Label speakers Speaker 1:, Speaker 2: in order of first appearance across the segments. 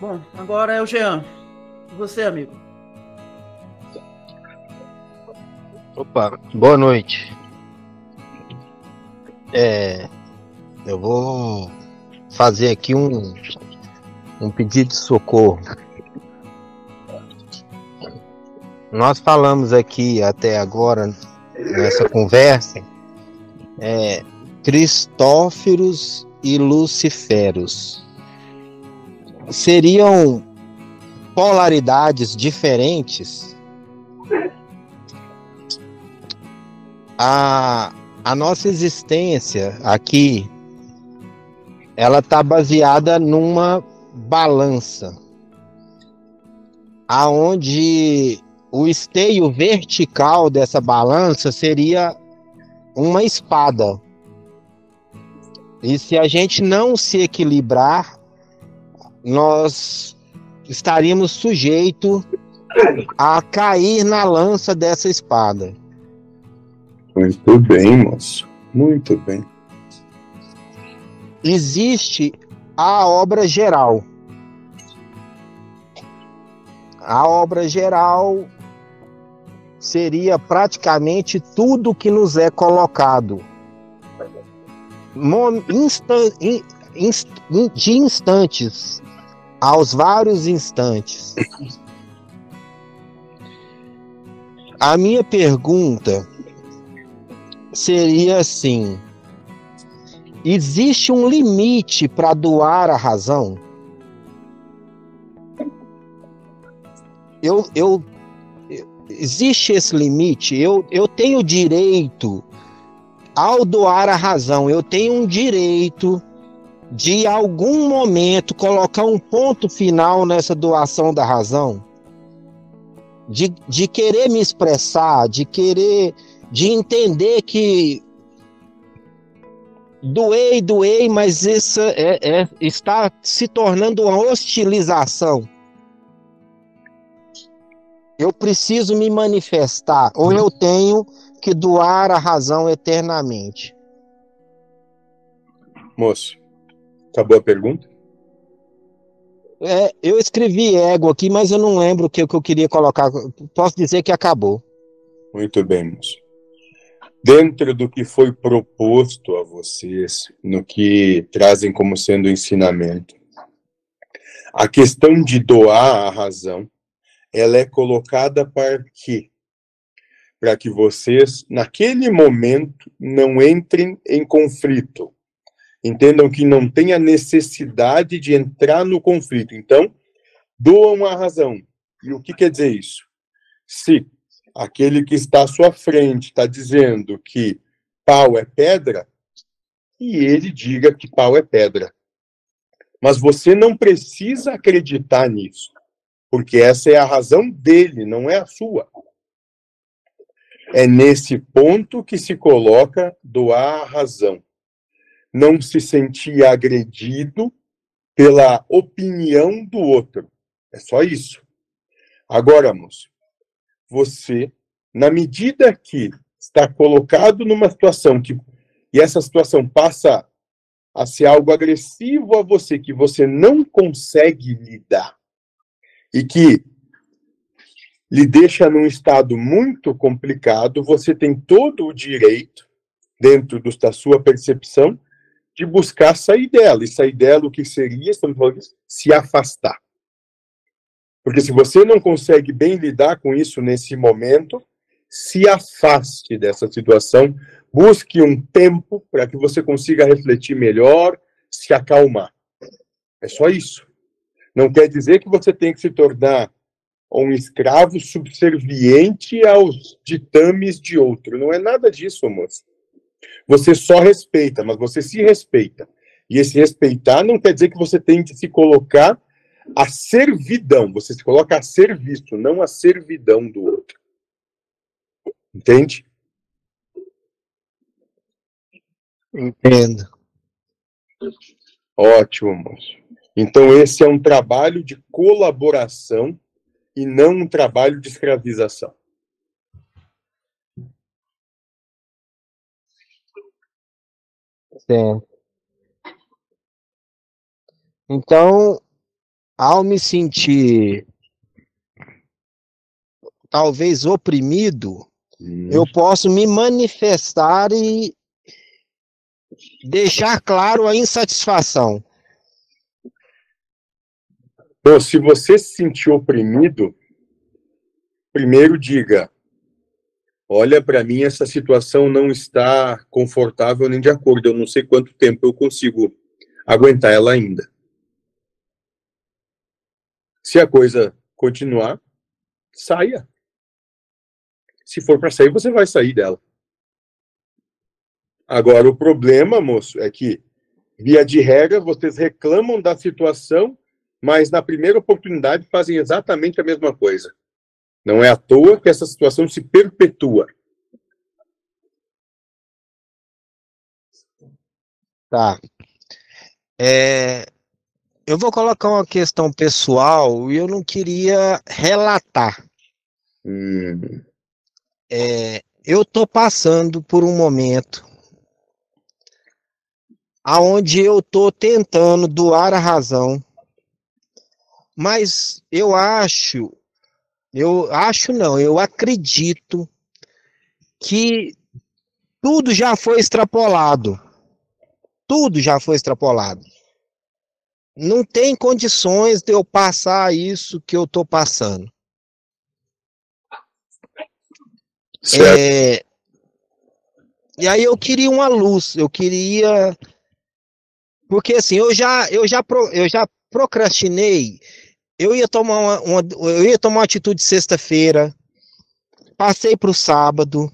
Speaker 1: Bom, agora é o Jean. E você, amigo?
Speaker 2: Opa, boa noite. É, eu vou fazer aqui um, um pedido de socorro. Nós falamos aqui até agora nessa conversa é, Cristóferos e Luciferos seriam polaridades diferentes. A, a nossa existência aqui ela está baseada numa balança aonde o esteio vertical dessa balança seria uma espada. E se a gente não se equilibrar, nós estaríamos sujeitos a cair na lança dessa espada.
Speaker 3: Muito bem, moço. Muito bem.
Speaker 2: Existe a obra geral. A obra geral seria praticamente tudo que nos é colocado. De instantes aos vários instantes. A minha pergunta seria assim: existe um limite para doar a razão? Eu, eu, existe esse limite? Eu, eu tenho direito, ao doar a razão, eu tenho um direito de algum momento colocar um ponto final nessa doação da razão? De, de querer me expressar, de querer, de entender que doei, doei, mas isso é, é, está se tornando uma hostilização. Eu preciso me manifestar, ou eu tenho que doar a razão eternamente.
Speaker 3: Moço, Acabou a pergunta?
Speaker 2: É, eu escrevi ego aqui, mas eu não lembro o que, que eu queria colocar. Posso dizer que acabou.
Speaker 3: Muito bem, moço. Dentro do que foi proposto a vocês, no que trazem como sendo ensinamento, a questão de doar a razão, ela é colocada para quê? Para que vocês, naquele momento, não entrem em conflito Entendam que não tem a necessidade de entrar no conflito. Então, doam a razão. E o que quer dizer isso? Se aquele que está à sua frente está dizendo que pau é pedra, e ele diga que pau é pedra. Mas você não precisa acreditar nisso, porque essa é a razão dele, não é a sua. É nesse ponto que se coloca doar a razão não se sentir agredido pela opinião do outro. É só isso. Agora, moço, você, na medida que está colocado numa situação que e essa situação passa a ser algo agressivo a você que você não consegue lidar e que lhe deixa num estado muito complicado, você tem todo o direito dentro da sua percepção de buscar sair dela. E sair dela, o que seria, estamos falando, se afastar. Porque se você não consegue bem lidar com isso nesse momento, se afaste dessa situação, busque um tempo para que você consiga refletir melhor, se acalmar. É só isso. Não quer dizer que você tem que se tornar um escravo subserviente aos ditames de outro. Não é nada disso, moço. Você só respeita, mas você se respeita. E esse respeitar não quer dizer que você tem que se colocar a servidão. Você se coloca a serviço, não a servidão do outro. Entende?
Speaker 2: Entendo.
Speaker 3: Ótimo, moço. Então, esse é um trabalho de colaboração e não um trabalho de escravização.
Speaker 2: Então, ao me sentir talvez oprimido, hum. eu posso me manifestar e deixar claro a insatisfação.
Speaker 3: Bom, se você se sentir oprimido, primeiro diga: olha, para mim essa situação não está confortável nem de acordo. Eu não sei quanto tempo eu consigo aguentar ela ainda. Se a coisa continuar, saia. Se for para sair, você vai sair dela. Agora, o problema, moço, é que, via de regra, vocês reclamam da situação, mas na primeira oportunidade fazem exatamente a mesma coisa. Não é à toa que essa situação se perpetua.
Speaker 2: Tá. É, eu vou colocar uma questão pessoal e eu não queria relatar. Hum. É, eu estou passando por um momento aonde eu estou tentando doar a razão, mas eu acho, eu acho não, eu acredito que tudo já foi extrapolado. Tudo já foi extrapolado. Não tem condições de eu passar isso que eu estou passando. É, e aí eu queria uma luz, eu queria porque assim, eu já, eu já, eu já procrastinei. Eu ia tomar uma, uma eu ia tomar uma atitude sexta-feira. Passei para o sábado,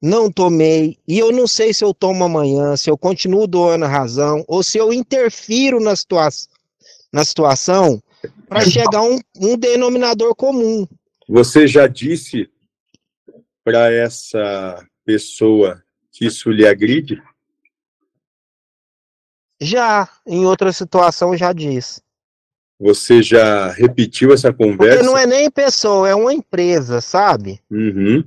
Speaker 2: não tomei, e eu não sei se eu tomo amanhã, se eu continuo doando a razão, ou se eu interfiro na, situa na situação para chegar a um, um denominador comum.
Speaker 3: Você já disse para essa pessoa que isso lhe agride?
Speaker 2: Já, em outra situação, já disse.
Speaker 3: Você já repetiu essa conversa?
Speaker 2: Porque não é nem pessoa, é uma empresa, sabe?
Speaker 3: Uhum.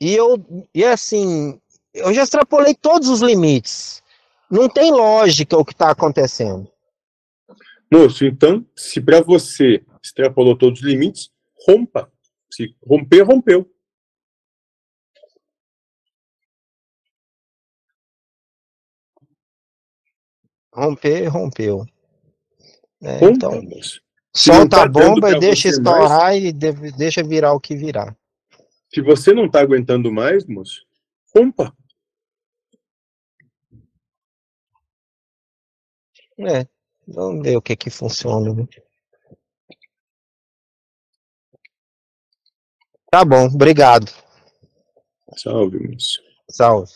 Speaker 2: E eu, e assim, eu já extrapolei todos os limites. Não tem lógica o que está acontecendo.
Speaker 3: Moço, então, se para você extrapolou todos os limites, rompa. Se romper, rompeu.
Speaker 2: Romper, rompeu. É, então, solta tá a bomba e deixa estourar mais, e deve, deixa virar o que virar.
Speaker 3: Se você não tá aguentando mais, moço, rompa.
Speaker 2: É, vamos ver o que que funciona. Né? Tá bom, obrigado.
Speaker 3: Salve, moço.
Speaker 2: Salve.